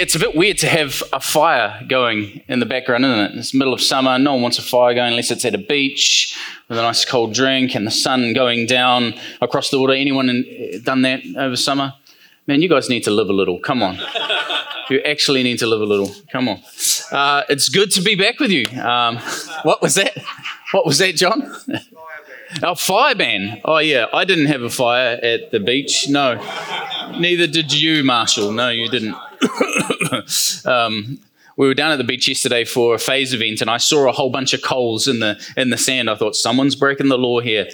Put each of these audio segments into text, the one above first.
It's a bit weird to have a fire going in the background, isn't it? It's the middle of summer. No one wants a fire going unless it's at a beach with a nice cold drink and the sun going down across the water. Anyone in, done that over summer? Man, you guys need to live a little. Come on. You actually need to live a little. Come on. Uh, it's good to be back with you. Um, what was that? What was that, John? Oh, fire ban. Oh, yeah. I didn't have a fire at the beach. No. Neither did you, Marshall. No, you didn't. um, we were down at the beach yesterday for a phase event, and I saw a whole bunch of coals in the in the sand. I thought someone's breaking the law here.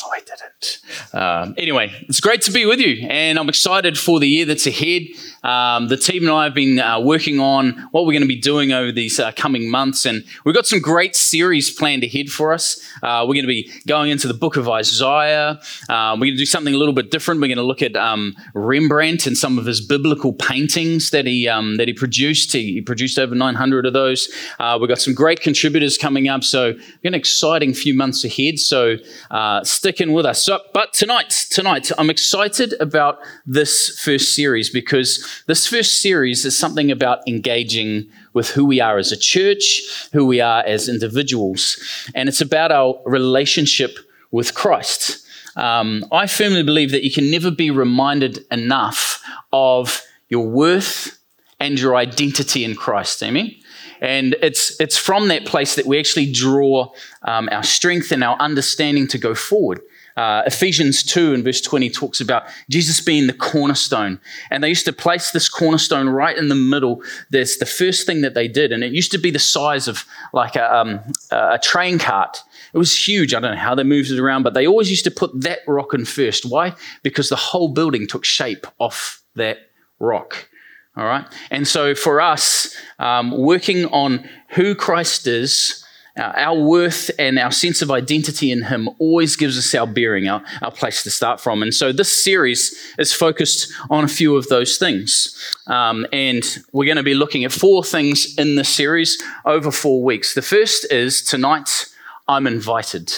No, I didn't. Um, anyway, it's great to be with you, and I'm excited for the year that's ahead. Um, the team and I have been uh, working on what we're going to be doing over these uh, coming months, and we've got some great series planned ahead for us. Uh, we're going to be going into the book of Isaiah. Uh, we're going to do something a little bit different. We're going to look at um, Rembrandt and some of his biblical paintings that he um, that he produced. He, he, produced over 900 of those. Uh, we've got some great contributors coming up, so we've got an exciting few months ahead. So uh, stick in with us. So, but tonight, tonight, I'm excited about this first series because this first series is something about engaging with who we are as a church, who we are as individuals, and it's about our relationship with Christ. Um, I firmly believe that you can never be reminded enough of your worth and your identity in Christ. Amen. And it's, it's from that place that we actually draw um, our strength and our understanding to go forward. Uh, Ephesians 2 and verse 20 talks about Jesus being the cornerstone. And they used to place this cornerstone right in the middle. That's the first thing that they did. And it used to be the size of like a, um, a train cart. It was huge. I don't know how they moved it around, but they always used to put that rock in first. Why? Because the whole building took shape off that rock. All right. And so for us, um, working on who Christ is, uh, our worth and our sense of identity in Him always gives us our bearing, our, our place to start from. And so this series is focused on a few of those things. Um, and we're going to be looking at four things in this series over four weeks. The first is tonight, I'm invited.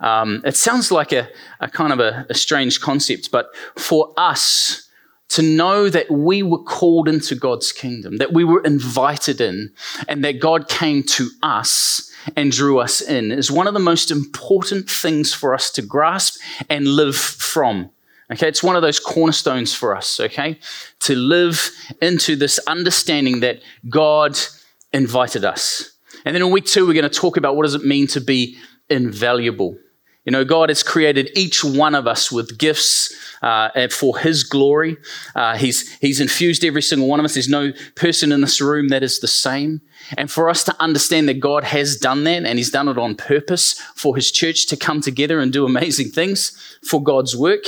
Um, it sounds like a, a kind of a, a strange concept, but for us, to know that we were called into God's kingdom, that we were invited in, and that God came to us and drew us in is one of the most important things for us to grasp and live from. Okay, it's one of those cornerstones for us, okay? To live into this understanding that God invited us. And then in week two, we're going to talk about what does it mean to be invaluable. You know, God has created each one of us with gifts uh, for His glory. Uh, he's, he's infused every single one of us. There's no person in this room that is the same. And for us to understand that God has done that and He's done it on purpose for His church to come together and do amazing things for God's work,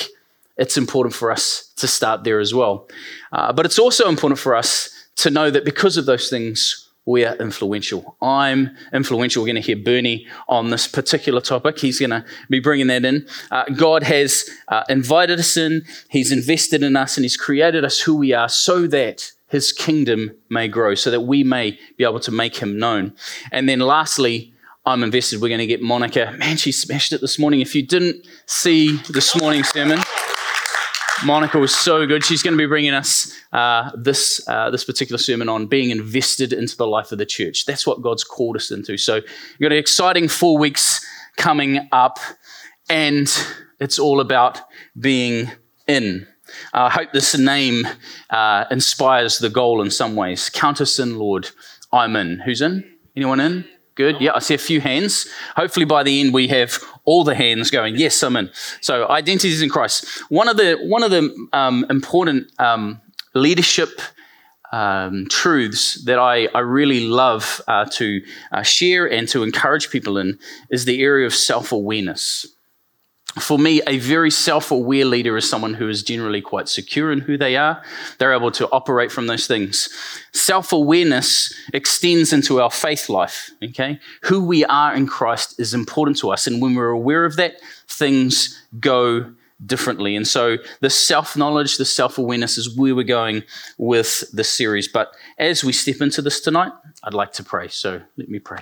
it's important for us to start there as well. Uh, but it's also important for us to know that because of those things, we are influential. I'm influential. We're going to hear Bernie on this particular topic. He's going to be bringing that in. Uh, God has uh, invited us in, He's invested in us, and He's created us who we are so that His kingdom may grow, so that we may be able to make Him known. And then lastly, I'm invested. We're going to get Monica. Man, she smashed it this morning. If you didn't see this morning's sermon, Monica was so good. She's going to be bringing us uh, this, uh, this particular sermon on being invested into the life of the church. That's what God's called us into. So, you've got an exciting four weeks coming up, and it's all about being in. Uh, I hope this name uh, inspires the goal in some ways. Count us in, Lord. I'm in. Who's in? Anyone in? Good. Yeah, I see a few hands. Hopefully, by the end, we have all the hands going. Yes, I'm in. So, identities in Christ. One of the one of the um, important um, leadership um, truths that I, I really love uh, to uh, share and to encourage people in is the area of self awareness for me, a very self aware leader is someone who is generally quite secure in who they are. They're able to operate from those things. Self awareness extends into our faith life, okay? Who we are in Christ is important to us. And when we're aware of that, things go differently. And so the self knowledge, the self awareness is where we're going with this series. But as we step into this tonight, I'd like to pray. So let me pray.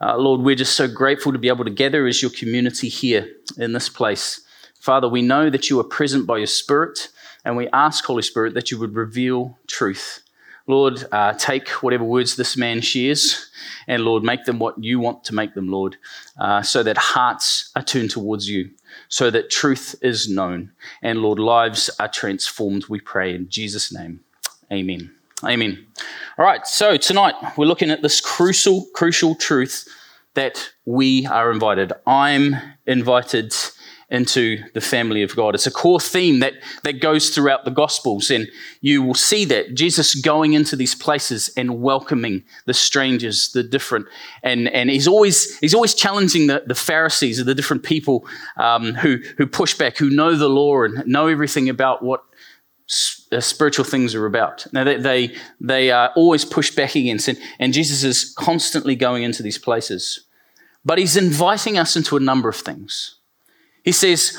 Uh, Lord, we're just so grateful to be able to gather as your community here in this place Father, we know that you are present by your Spirit, and we ask, Holy Spirit, that you would reveal truth. Lord, uh, take whatever words this man shares, and Lord, make them what you want to make them, Lord, uh, so that hearts are turned towards you, so that truth is known, and Lord, lives are transformed, we pray in Jesus' name. Amen. Amen. All right, so tonight we're looking at this crucial, crucial truth that we are invited. I'm invited into the family of God. It's a core theme that, that goes throughout the Gospels, and you will see that Jesus going into these places and welcoming the strangers, the different, and, and he's always he's always challenging the, the Pharisees or the different people um, who who push back, who know the law and know everything about what uh, spiritual things are about. Now they they, they are always pushed back against, and, and Jesus is constantly going into these places, but he's inviting us into a number of things. He says,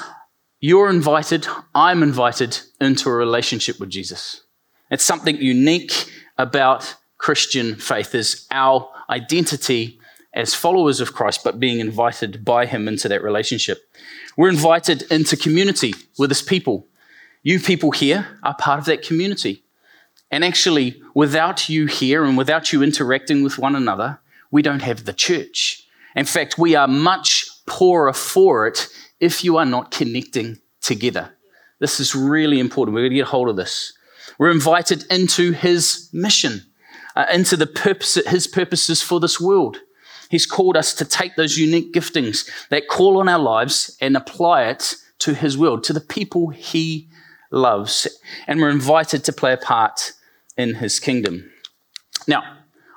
You're invited, I'm invited into a relationship with Jesus. It's something unique about Christian faith is our identity as followers of Christ, but being invited by Him into that relationship. We're invited into community with His people. You people here are part of that community. And actually, without you here and without you interacting with one another, we don't have the church. In fact, we are much poorer for it if you are not connecting together. This is really important. We're going to get hold of this. We're invited into his mission, uh, into the purpose, his purposes for this world. He's called us to take those unique giftings that call on our lives and apply it to his world, to the people he loves. And we're invited to play a part in his kingdom. Now,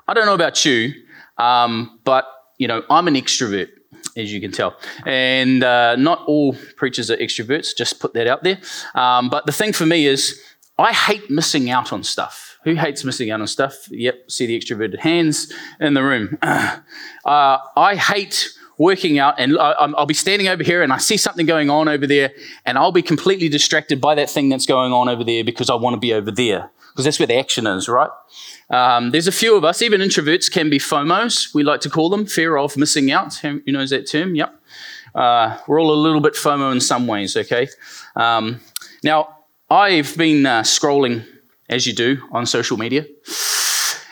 I don't know about you, um, but you know, I'm an extrovert as you can tell. And uh, not all preachers are extroverts, just put that out there. Um, but the thing for me is, I hate missing out on stuff. Who hates missing out on stuff? Yep, see the extroverted hands in the room. Uh, I hate working out, and I'll be standing over here and I see something going on over there, and I'll be completely distracted by that thing that's going on over there because I want to be over there, because that's where the action is, right? Um, there's a few of us, even introverts can be FOMOs, we like to call them, fear of missing out. Who knows that term? Yep. Uh, we're all a little bit FOMO in some ways, okay? Um, now, I've been uh, scrolling, as you do, on social media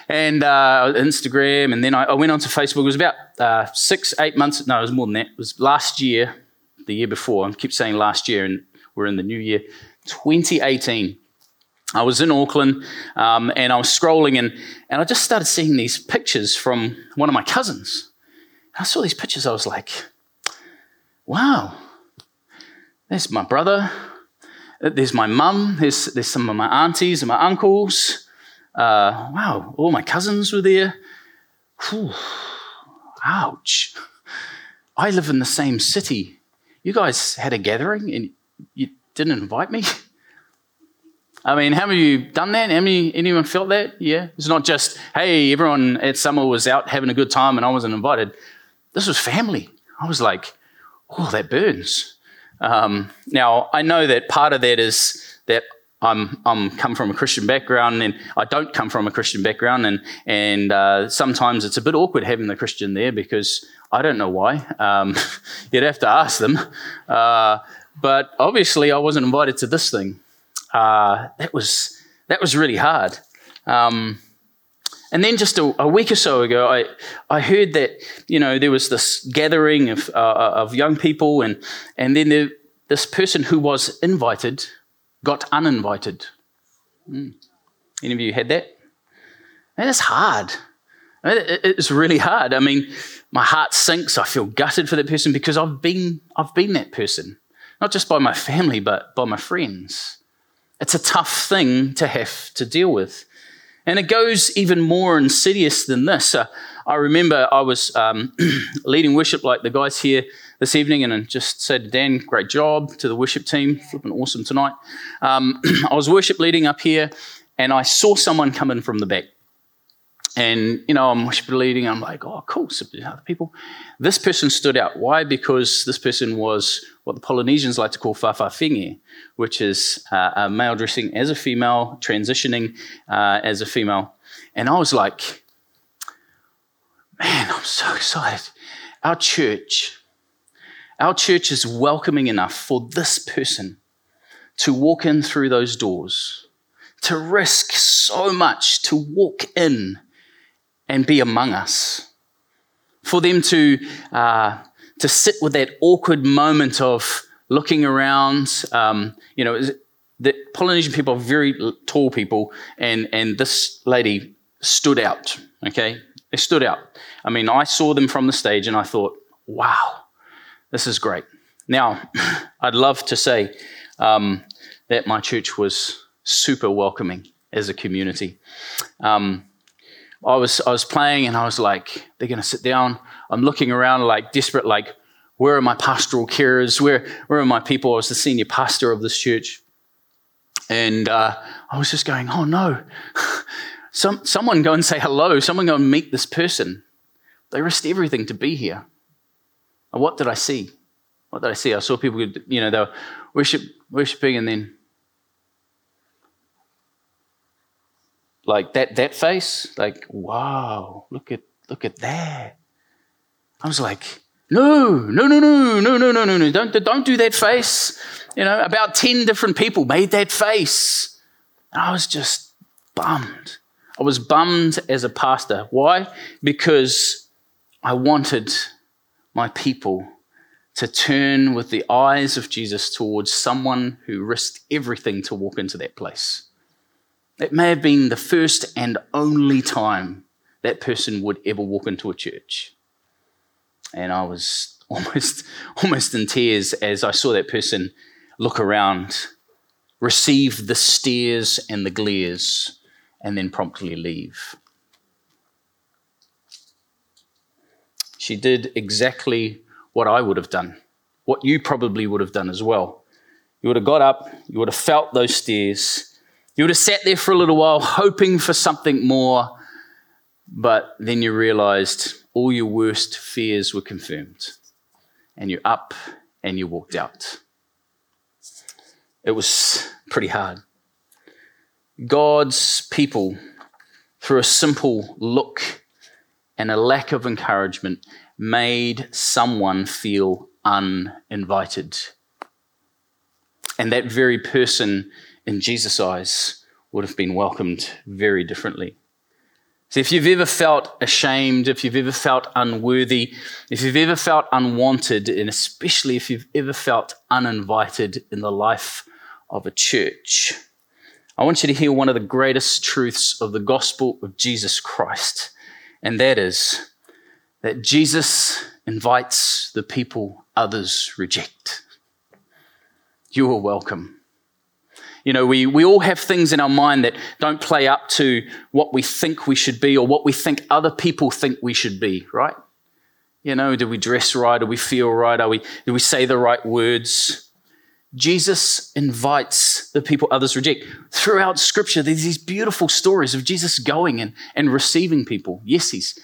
and uh, Instagram, and then I, I, went onto Facebook. It was about uh, six, eight months. No, it was more than that. It was last year, the year before. I keep saying last year, and we're in the new year, 2018. I was in Auckland um, and I was scrolling and, and I just started seeing these pictures from one of my cousins. I saw these pictures, I was like, wow, there's my brother, there's my mum, there's, there's some of my aunties and my uncles. Uh, wow, all my cousins were there. Whew, ouch. I live in the same city. You guys had a gathering and you didn't invite me? I mean, how many of you done that? How many, anyone felt that? Yeah. It's not just, hey, everyone at summer was out having a good time and I wasn't invited. This was family. I was like, oh, that burns. Um, now, I know that part of that is that I'm, I'm come from a Christian background and I don't come from a Christian background. And, and uh, sometimes it's a bit awkward having the Christian there because I don't know why. Um, you'd have to ask them. Uh, but obviously, I wasn't invited to this thing uh, that was that was really hard. Um, and then just a, a, week or so ago, I, I heard that you know there was this gathering of, uh, of young people, and and then there, this person who was invited got uninvited. Mm. Any of you had that? And it's hard. It's really hard. I mean, my heart sinks. I feel gutted for that person because I've been I've been that person, not just by my family, but by my friends. It's a tough thing to have to deal with. And it goes even more insidious than this. Uh, I remember I was um, leading worship like the guys here this evening, and I just said to Dan, great job to the worship team, flipping awesome tonight. Um, I was worship leading up here, and I saw someone come in from the back. And, you know, I'm worship leading, I'm like, oh, cool, so other people. This person stood out. Why? Because this person was what the Polynesians like to call whawhawhiwi, which is uh, a male dressing as a female, transitioning uh, as a female. And I was like, man, I'm so excited. Our church, our church is welcoming enough for this person to walk in through those doors, to risk so much to walk in and be among us, for them to, uh, to sit with that awkward moment of looking around. Um, you know, the Polynesian people are very tall people, and, and this lady stood out, okay? They stood out. I mean, I saw them from the stage and I thought, wow, this is great. Now, I'd love to say um, that my church was super welcoming as a community. Um, I was I was playing and I was like, they're going to sit down. I'm looking around like desperate, like, where are my pastoral carers? Where where are my people? I was the senior pastor of this church, and uh, I was just going, oh no, some someone go and say hello. Someone go and meet this person. They risked everything to be here. And what did I see? What did I see? I saw people, you know, they were worship, worshiping and then like that that face, like, wow, look at look at that. I was like, no, no, no, no, no, no, no, no, no, don't, don't do that face. You know, about 10 different people made that face. And I was just bummed. I was bummed as a pastor. Why? Because I wanted my people to turn with the eyes of Jesus towards someone who risked everything to walk into that place. It may have been the first and only time that person would ever walk into a church. And I was almost, almost in tears as I saw that person look around, receive the stares and the glares, and then promptly leave. She did exactly what I would have done, what you probably would have done as well. You would have got up, you would have felt those stares, you would have sat there for a little while hoping for something more, but then you realized all your worst fears were confirmed. And you're up and you walked out. It was pretty hard. God's people, through a simple look and a lack of encouragement, made someone feel uninvited. And that very person, in Jesus' eyes, would have been welcomed very differently. So, if you've ever felt ashamed, if you've ever felt unworthy, if you've ever felt unwanted, and especially if you've ever felt uninvited in the life of a church, I want you to hear one of the greatest truths of the gospel of Jesus Christ, and that is that Jesus invites the people others reject. You are welcome. You know, we, we all have things in our mind that don't play up to what we think we should be or what we think other people think we should be, right? You know, do we dress right? Do we feel right? Are we, do we say the right words? Jesus invites the people others reject. Throughout Scripture, there's these beautiful stories of Jesus going and, and receiving people. Yes, he's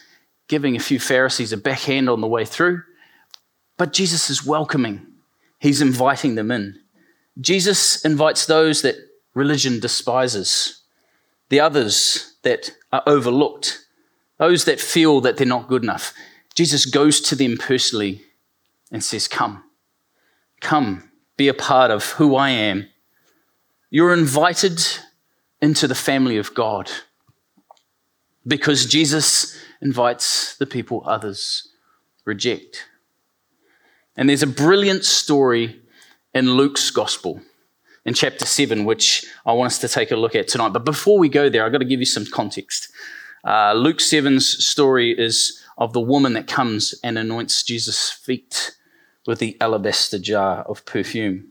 giving a few Pharisees a backhand on the way through, but Jesus is welcoming. He's inviting them in. Jesus invites those that religion despises, the others that are overlooked, those that feel that they're not good enough. Jesus goes to them personally and says, Come, come, be a part of who I am. You're invited into the family of God because Jesus invites the people others reject. And there's a brilliant story in Luke's gospel in chapter 7, which I want us to take a look at tonight. But before we go there, I've got to give you some context. Uh, Luke 7's story is of the woman that comes and anoints Jesus' feet with the alabaster jar of perfume.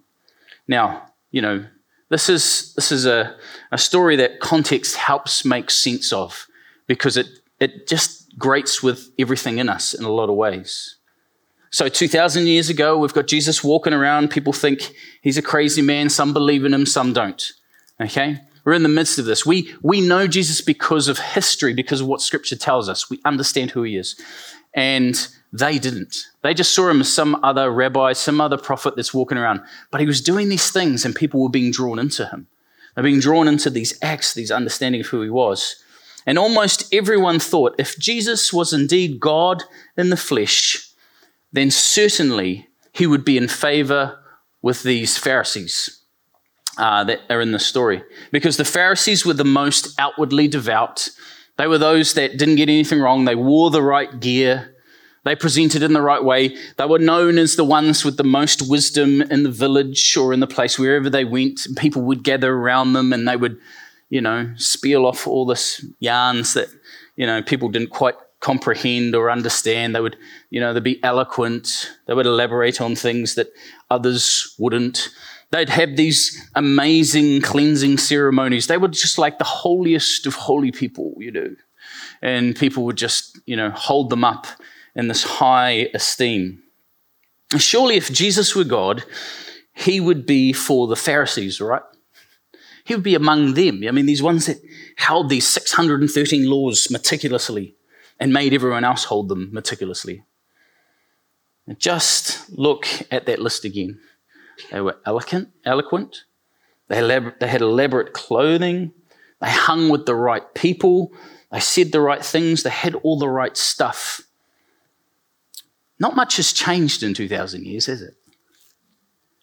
Now, you know, this is, this is a, a story that context helps make sense of because it, it just grates with everything in us in a lot of ways. So, 2,000 years ago, we've got Jesus walking around. People think he's a crazy man. Some believe in him, some don't. Okay? We're in the midst of this. We, we know Jesus because of history, because of what scripture tells us. We understand who he is. And they didn't. They just saw him as some other rabbi, some other prophet that's walking around. But he was doing these things, and people were being drawn into him. They're being drawn into these acts, these understanding of who he was. And almost everyone thought if Jesus was indeed God in the flesh, then certainly he would be in favor with these Pharisees uh, that are in the story. Because the Pharisees were the most outwardly devout. They were those that didn't get anything wrong. They wore the right gear. They presented in the right way. They were known as the ones with the most wisdom in the village or in the place wherever they went. People would gather around them and they would, you know, spiel off all this yarns that, you know, people didn't quite comprehend or understand. They would, you know, they'd be eloquent. They would elaborate on things that others wouldn't. They'd have these amazing cleansing ceremonies. They were just like the holiest of holy people, you know. And people would just, you know, hold them up in this high esteem. Surely, if Jesus were God, he would be for the Pharisees, right? He would be among them. I mean, these ones that held these 613 laws meticulously and made everyone else hold them meticulously. just look at that list again. They were eloquent, eloquent. They, they had elaborate clothing. They hung with the right people. They said the right things. They had all the right stuff. Not much has changed in 2,000 years, has it?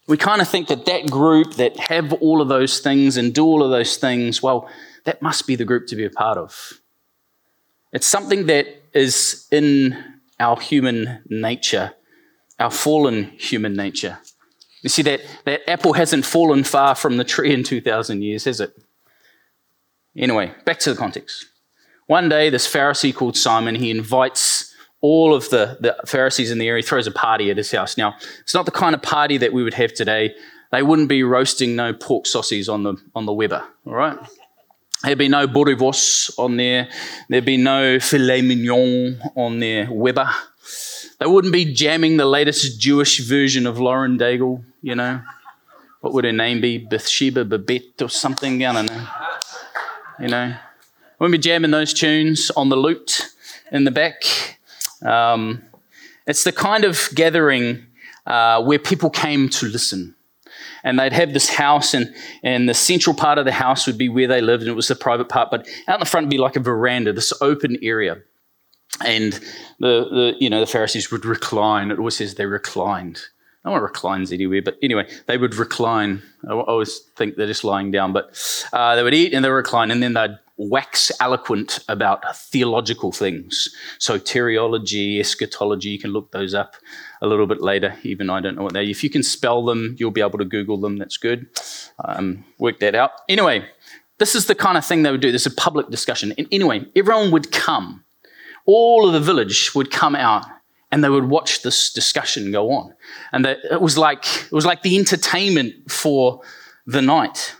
We kind of think that that group that have all of those things and do all of those things, well, that must be the group to be a part of. It's something that is in our human nature, our fallen human nature. You see, that, that apple hasn't fallen far from the tree in 2,000 years, has it? Anyway, back to the context. One day, this Pharisee called Simon, he invites all of the, the Pharisees in the area, he throws a party at his house. Now, it's not the kind of party that we would have today. They wouldn't be roasting no pork sausages on the, on the Weber, all right? There'd be no boerewors on there. There'd be no filet mignon on their Weber. They wouldn't be jamming the latest Jewish version of Lauren Daigle, you know. What would her name be? Bathsheba Babette or something? I don't know. You know. Wouldn't be jamming those tunes on the lute in the back. Um, it's the kind of gathering uh, where people came to listen. And they'd have this house, and, and the central part of the house would be where they lived, and it was the private part. But out in the front would be like a veranda, this open area and the, the you know the Pharisees would recline. It always says they reclined. No one reclines anywhere, but anyway, they would recline. I always think they're just lying down, but uh, they would eat and they recline, and then they'd wax eloquent about theological things. Soteriology, eschatology, you can look those up a little bit later. Even I don't know what they. If you can spell them, you'll be able to Google them. That's good. Um, work that out. Anyway, this is the kind of thing they would do. This is a public discussion. And anyway, everyone would come all of the village would come out and they would watch this discussion go on. And that it was like it was like the entertainment for the night.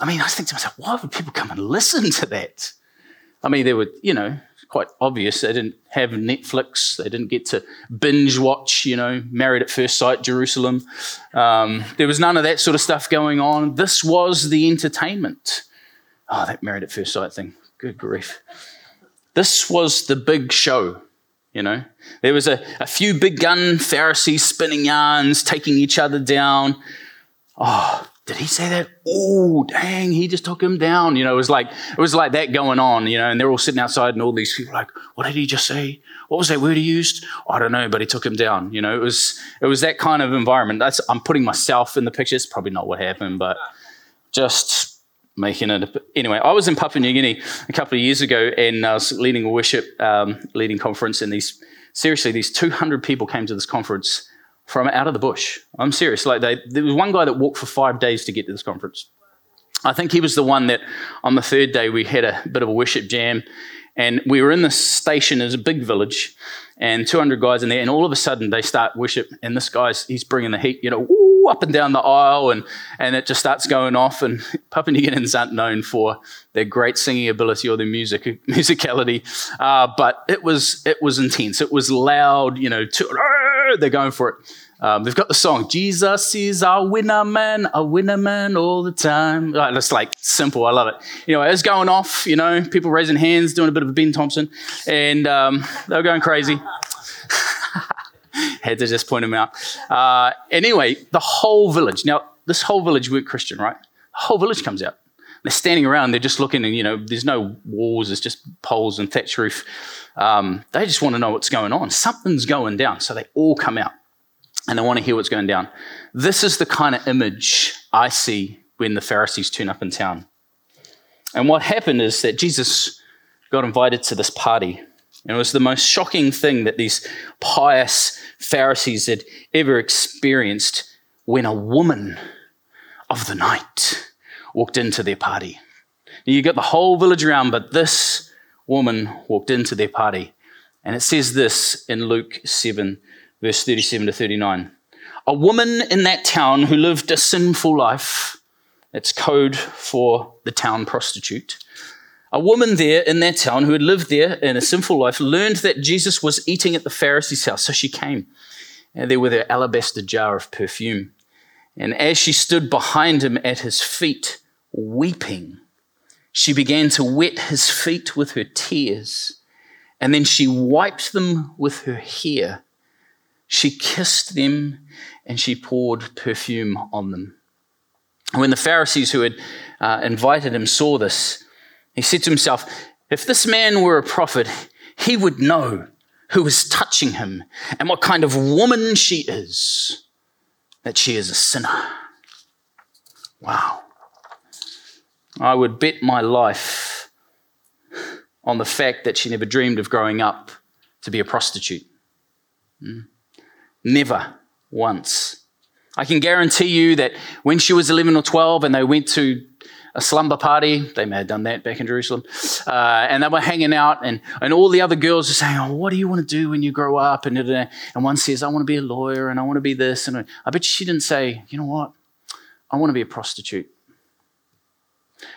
I mean, I think to myself, why would people come and listen to that? I mean, they were, you know, quite obvious. They didn't have Netflix. They didn't get to binge watch, you know, Married at First Sight, Jerusalem. Um, there was none of that sort of stuff going on. This was the entertainment. Oh, that Married at First Sight thing. Good grief. This was the big show, you know. There was a, a few big gun Pharisees spinning yarns, taking each other down. Oh, did he say that? Oh, dang, he just took him down. You know, it was like it was like that going on, you know, and they're all sitting outside and all these people like, what did he just say? What was that word he used? I don't know, but he took him down. You know, it was it was that kind of environment. That's I'm putting myself in the picture. It's probably not what happened, but just making it. Anyway, I was in Papua New Guinea a couple of years ago, and I was leading a worship, um, leading conference, and these seriously, these 200 people came to this conference from out of the bush. I'm serious. Like they, there was one guy that walked for five days to get to this conference. I think he was the one that on the third day we had a bit of a worship jam, and we were in this station as a big village, and 200 guys in there, and all of a sudden they start worship, and this guy's he's bringing the heat, you know up and down the aisle, and, and it just starts going off. And Papua New Guineans aren't known for their great singing ability or their music musicality, uh, but it was it was intense. It was loud. You know, they're going for it. Um, they've got the song "Jesus is our winner man, a winner man all the time." Like, it's like simple. I love it. Know, it's going off. You know, people raising hands, doing a bit of a Ben Thompson, and um, they were going crazy. Had to just point him out. Uh, anyway, the whole village. Now, this whole village weren't Christian, right? The whole village comes out. They're standing around. They're just looking, and you know, there's no walls. There's just poles and thatch roof. Um, they just want to know what's going on. Something's going down. So they all come out. and they want to hear what's going down. This is the kind of image I see when the Pharisees turn up in town. And what happened is that Jesus got invited to this party. And it was the most shocking thing that these pious Pharisees had ever experienced when a woman of the night walked into their party. You got the whole village around, but this woman walked into their party. And it says this in Luke 7, verse 37 to 39. A woman in that town who lived a sinful life, that's code for the town prostitute. A woman there in that town who had lived there in a sinful life learned that Jesus was eating at the Pharisee's house, so she came and there with her alabaster jar of perfume. And as she stood behind him at his feet, weeping, she began to wet his feet with her tears, and then she wiped them with her hair. She kissed them and she poured perfume on them. When the Pharisees who had uh, invited him saw this, he said to himself, If this man were a prophet, he would know who is touching him and what kind of woman she is, that she is a sinner. Wow. I would bet my life on the fact that she never dreamed of growing up to be a prostitute. Hmm? Never once. I can guarantee you that when she was 11 or 12 and they went to a slumber party. They may have done that back in Jerusalem. Uh, and they were hanging out, and, and all the other girls are saying, Oh, what do you want to do when you grow up? And, and one says, I want to be a lawyer and I want to be this. And I bet she didn't say, You know what? I want to be a prostitute.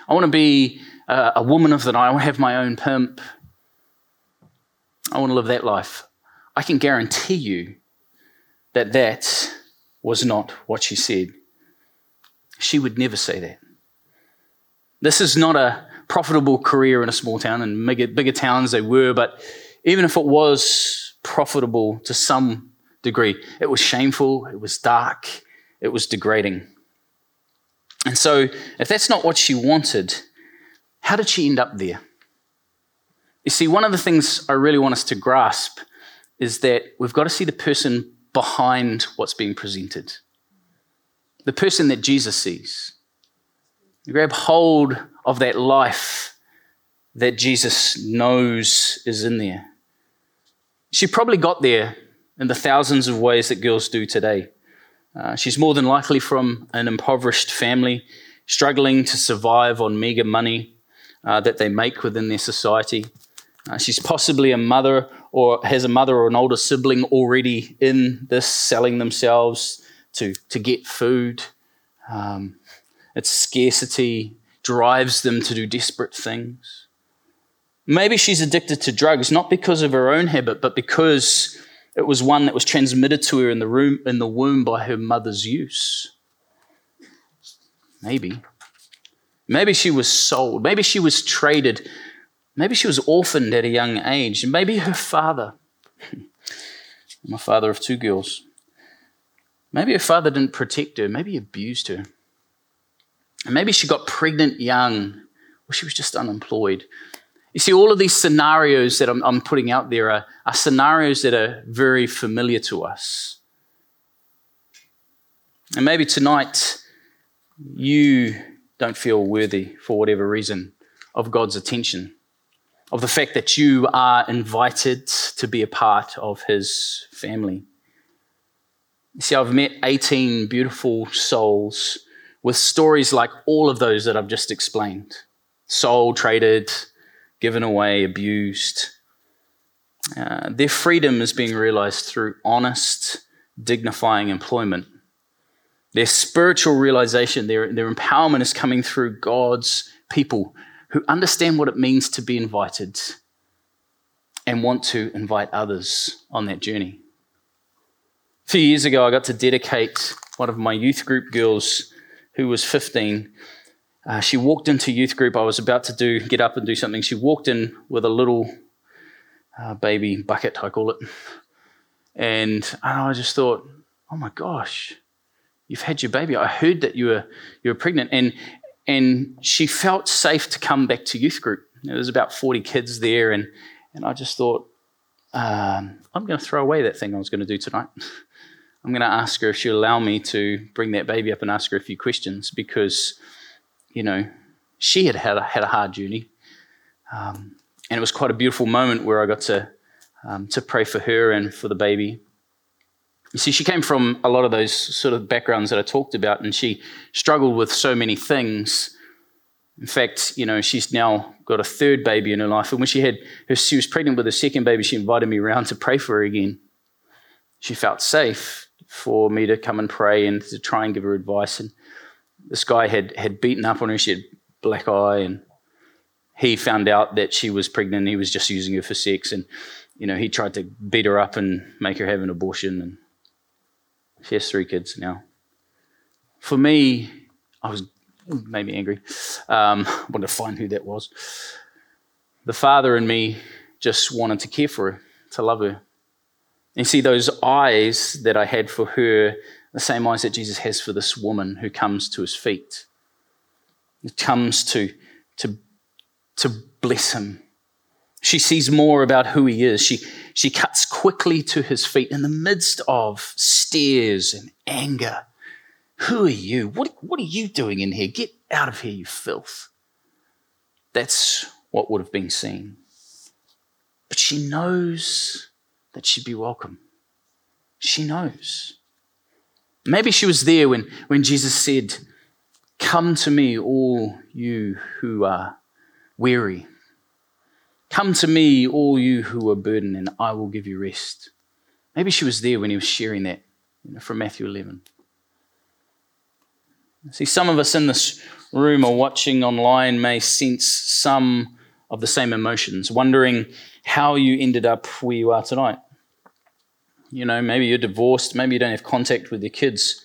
I want to be a, a woman of the night. I want to have my own pimp. I want to live that life. I can guarantee you that that was not what she said. She would never say that. This is not a profitable career in a small town, and bigger, bigger towns they were, but even if it was profitable to some degree, it was shameful, it was dark, it was degrading. And so, if that's not what she wanted, how did she end up there? You see, one of the things I really want us to grasp is that we've got to see the person behind what's being presented, the person that Jesus sees. Grab hold of that life that Jesus knows is in there. She probably got there in the thousands of ways that girls do today. Uh, she's more than likely from an impoverished family, struggling to survive on meager money uh, that they make within their society. Uh, she's possibly a mother or has a mother or an older sibling already in this, selling themselves to, to get food. Um, its scarcity drives them to do desperate things. Maybe she's addicted to drugs, not because of her own habit, but because it was one that was transmitted to her in the, room, in the womb by her mother's use. Maybe. Maybe she was sold. Maybe she was traded. Maybe she was orphaned at a young age. Maybe her father, I'm a father of two girls, maybe her father didn't protect her. Maybe he abused her. And maybe she got pregnant young, or she was just unemployed. You see, all of these scenarios that I'm, I'm putting out there are, are scenarios that are very familiar to us. And maybe tonight you don't feel worthy for whatever reason of God's attention, of the fact that you are invited to be a part of His family. You see, I've met 18 beautiful souls with stories like all of those that I've just explained sold, traded, given away, abused. Uh, their freedom is being realized through honest, dignifying employment. Their spiritual realization, their, their empowerment is coming through God's people who understand what it means to be invited and want to invite others on that journey. A few years ago, I got to dedicate one of my youth group girls who was 15, uh, she walked into youth group. I was about to do get up and do something. She walked in with a little uh, baby bucket, I call it, and I just thought, oh my gosh, you've had your baby. I heard that you were you were pregnant, and and she felt safe to come back to youth group. There was about 40 kids there, and and I just thought, um, I'm going to throw away that thing I was going to do tonight. I'm going to ask her if she'll allow me to bring that baby up and ask her a few questions because, you know, she had had a, had a hard journey. Um, and it was quite a beautiful moment where I got to, um, to pray for her and for the baby. You see, she came from a lot of those sort of backgrounds that I talked about, and she struggled with so many things. In fact, you know, she's now got a third baby in her life. And when she had her, she was pregnant with a second baby, she invited me around to pray for her again. She felt safe for me to come and pray and to try and give her advice. And this guy had, had beaten up on her. She had black eye, and he found out that she was pregnant. He was just using her for sex, and you know he tried to beat her up and make her have an abortion. And she has three kids now. For me, I was made me angry. Um, I wanted to find who that was. The father in me just wanted to care for her, to love her, you see, those eyes that I had for her, the same eyes that Jesus has for this woman who comes to his feet, it comes to, to, to bless him. She sees more about who he is. She, she cuts quickly to his feet in the midst of stares and anger. Who are you? What, what are you doing in here? Get out of here, you filth. That's what would have been seen. But she knows that she'd be welcome. She knows. Maybe she was there when, when Jesus said, Come to me, all you who are weary. Come to me, all you who are burdened, and I will give you rest. Maybe she was there when he was sharing that you know, from Matthew 11. See, some of us in this room or watching online may sense some of the same emotions, wondering how you ended up where you are tonight. You know, maybe you're divorced, maybe you don't have contact with your kids,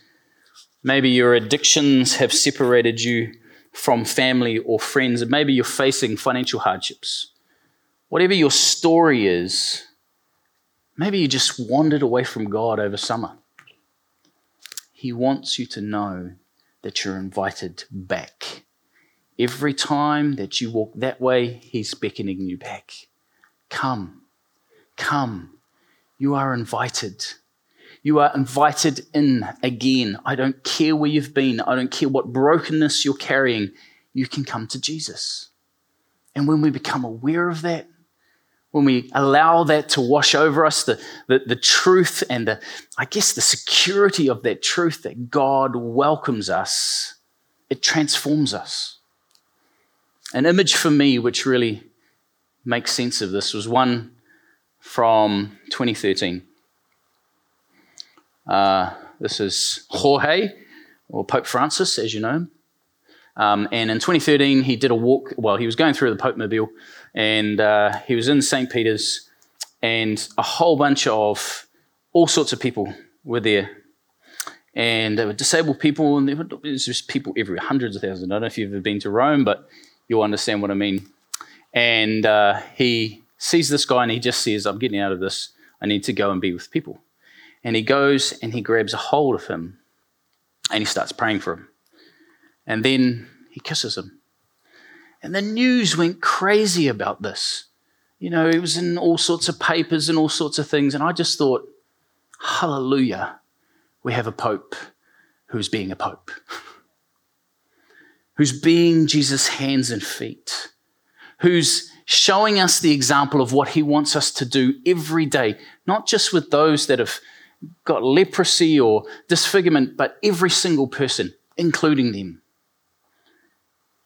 maybe your addictions have separated you from family or friends, and maybe you're facing financial hardships. Whatever your story is, maybe you just wandered away from God over summer. He wants you to know that you're invited back. Every time that you walk that way, He's beckoning you back. Come, come. You are invited. You are invited in again. I don't care where you've been, I don't care what brokenness you're carrying. You can come to Jesus. And when we become aware of that, when we allow that to wash over us, the, the, the, truth and the, I guess, the security of that truth that God welcomes us, it transforms us. An image for me which really makes sense of this was one from 2013. Uh, this is Jorge, or Pope Francis, as you know him. Um, and in 2013, he did a walk. Well, he was going through the Pope Mobile, and uh, he was in St. Peter's, and a whole bunch of all sorts of people were there. And they were disabled people, and there was just people everywhere, hundreds of thousands. I don't know if you've ever been to Rome, but you'll understand what I mean. And uh, he sees this guy and he just says, I'm getting out of this. I need to go and be with people. And he goes and he grabs a hold of him and he starts praying for him. And then he kisses him. And the news went crazy about this. You know, it was in all sorts of papers and all sorts of things. And I just thought, hallelujah, we have a pope who's being a pope, who's being Jesus' hands and feet, who's showing us the example of what he wants us to do every day, not just with those that have got leprosy or disfigurement, but every single person, including them.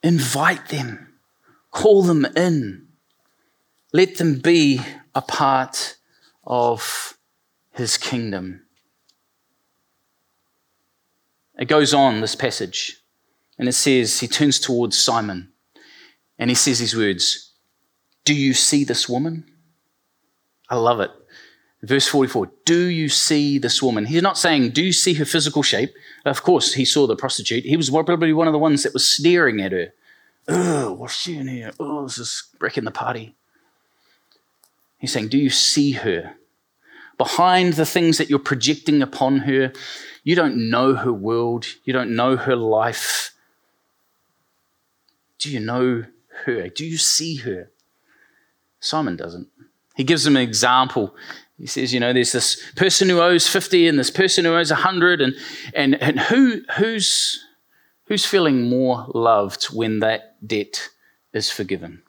Invite them, call them in, let them be a part of his kingdom. It goes on, this passage, and it says, He turns towards Simon and he says these words do you see this woman? I love it. Verse 44 Do you see this woman? He's not saying, Do you see her physical shape? Of course, he saw the prostitute. He was probably one of the ones that was staring at her. Oh, what's she in here? Oh, this is wrecking the party. He's saying, Do you see her? Behind the things that you're projecting upon her, you don't know her world, you don't know her life. Do you know her? Do you see her? Simon doesn't. He gives them an example. He says, you know, there's this person who owes 50 and this person who owes 100, and, and, and who, who's, who's feeling more loved when that debt is forgiven?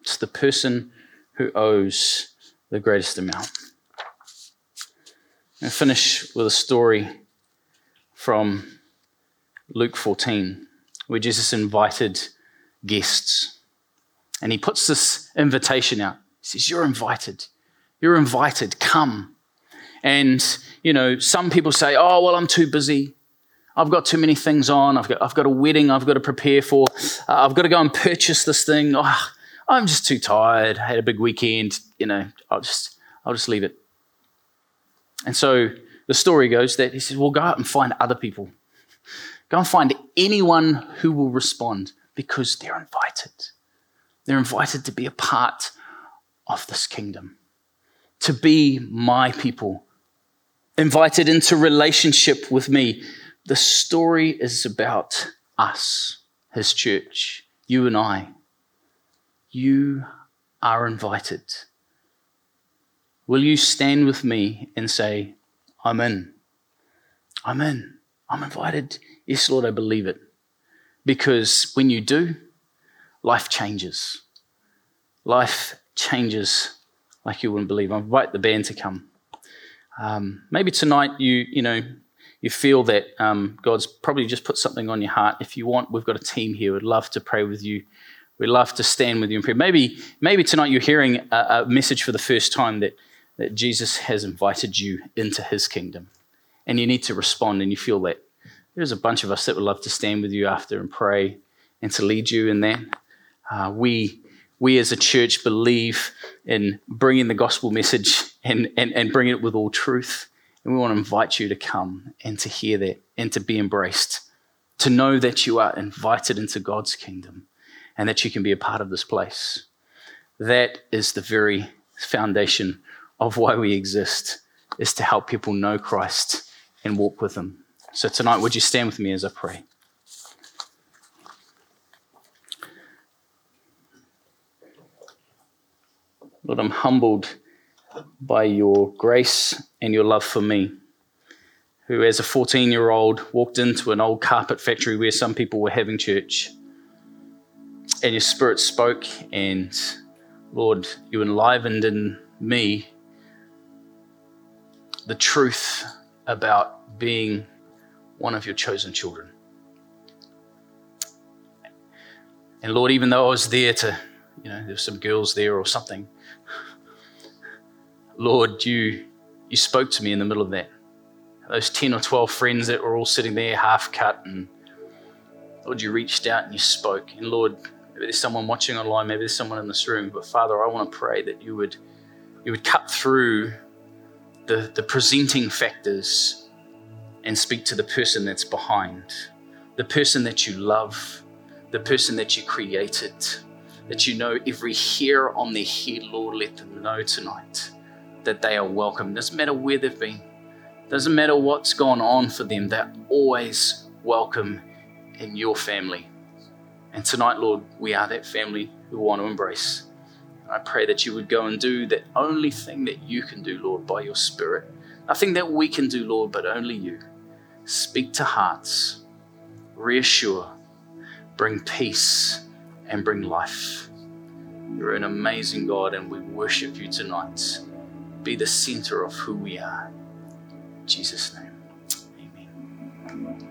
It's the person who owes the greatest amount. I finish with a story from Luke 14, where Jesus invited guests. And he puts this invitation out. He says, You're invited. You're invited. Come. And, you know, some people say, Oh, well, I'm too busy. I've got too many things on. I've got, I've got a wedding I've got to prepare for. Uh, I've got to go and purchase this thing. Oh, I'm just too tired. I had a big weekend. You know, I'll just, I'll just leave it. And so the story goes that he says, Well, go out and find other people. Go and find anyone who will respond because they're invited. They're invited to be a part of this kingdom, to be my people, invited into relationship with me. The story is about us, his church, you and I. You are invited. Will you stand with me and say, I'm in? I'm in. I'm invited. Yes, Lord, I believe it. Because when you do, life changes. Life changes like you wouldn't believe. I invite the band to come. Um, maybe tonight you you know you feel that um, God's probably just put something on your heart. If you want, we've got a team here. We'd love to pray with you. We'd love to stand with you in prayer. Maybe maybe tonight you're hearing a, a message for the first time that that Jesus has invited you into His kingdom, and you need to respond. And you feel that there's a bunch of us that would love to stand with you after and pray and to lead you in that. Uh, we, we as a church believe in bringing the gospel message and, and, and bringing it with all truth. And we want to invite you to come and to hear that and to be embraced, to know that you are invited into God's kingdom and that you can be a part of this place. That is the very foundation of why we exist, is to help people know Christ and walk with Him. So tonight, would you stand with me as I pray? Lord, I'm humbled by your grace and your love for me, who, as a 14 year old, walked into an old carpet factory where some people were having church. And your spirit spoke, and Lord, you enlivened in me the truth about being one of your chosen children. And Lord, even though I was there to, you know, there there's some girls there or something, Lord, you you spoke to me in the middle of that. Those 10 or 12 friends that were all sitting there half cut and Lord, you reached out and you spoke. And Lord, maybe there's someone watching online, maybe there's someone in this room, but Father, I want to pray that you would you would cut through the, the presenting factors and speak to the person that's behind, the person that you love, the person that you created, that you know every hair on their head, Lord, let them know tonight that they are welcome. Doesn't matter where they've been, doesn't matter what's gone on for them, they're always welcome in your family. And tonight, Lord, we are that family who want to embrace. I pray that you would go and do that only thing that you can do, Lord, by your Spirit. Nothing that we can do, Lord, but only you. Speak to hearts, reassure, bring peace, and bring life. You're an amazing God, and we worship you tonight. Be the center of who we are. In Jesus' name, amen.